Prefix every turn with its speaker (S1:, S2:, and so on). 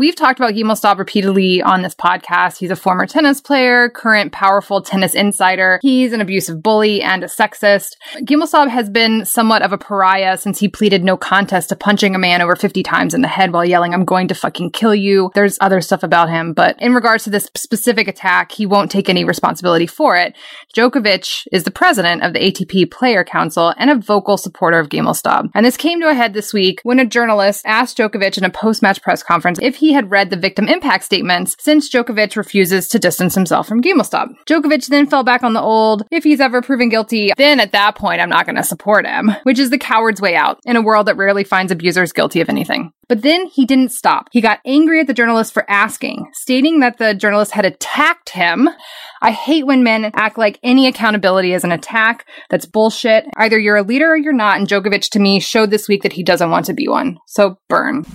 S1: We've talked about Gimel repeatedly on this podcast. He's a former tennis player, current powerful tennis insider. He's an abusive bully and a sexist. Gimel has been somewhat of a pariah since he pleaded no contest to punching a man over 50 times in the head while yelling, I'm going to fucking kill you. There's other stuff about him, but in regards to this specific attack, he won't take any responsibility for it. Djokovic is the president of the ATP Player Council and a vocal supporter of Gimel And this came to a head this week when a journalist asked Djokovic in a post-match press conference if he had read the victim impact statements since Djokovic refuses to distance himself from Gimel Djokovic then fell back on the old, if he's ever proven guilty, then at that point I'm not going to support him, which is the coward's way out in a world that rarely finds abusers guilty of anything. But then he didn't stop. He got angry at the journalist for asking, stating that the journalist had attacked him. I hate when men act like any accountability is an attack. That's bullshit. Either you're a leader or you're not. And Djokovic to me showed this week that he doesn't want to be one. So burn.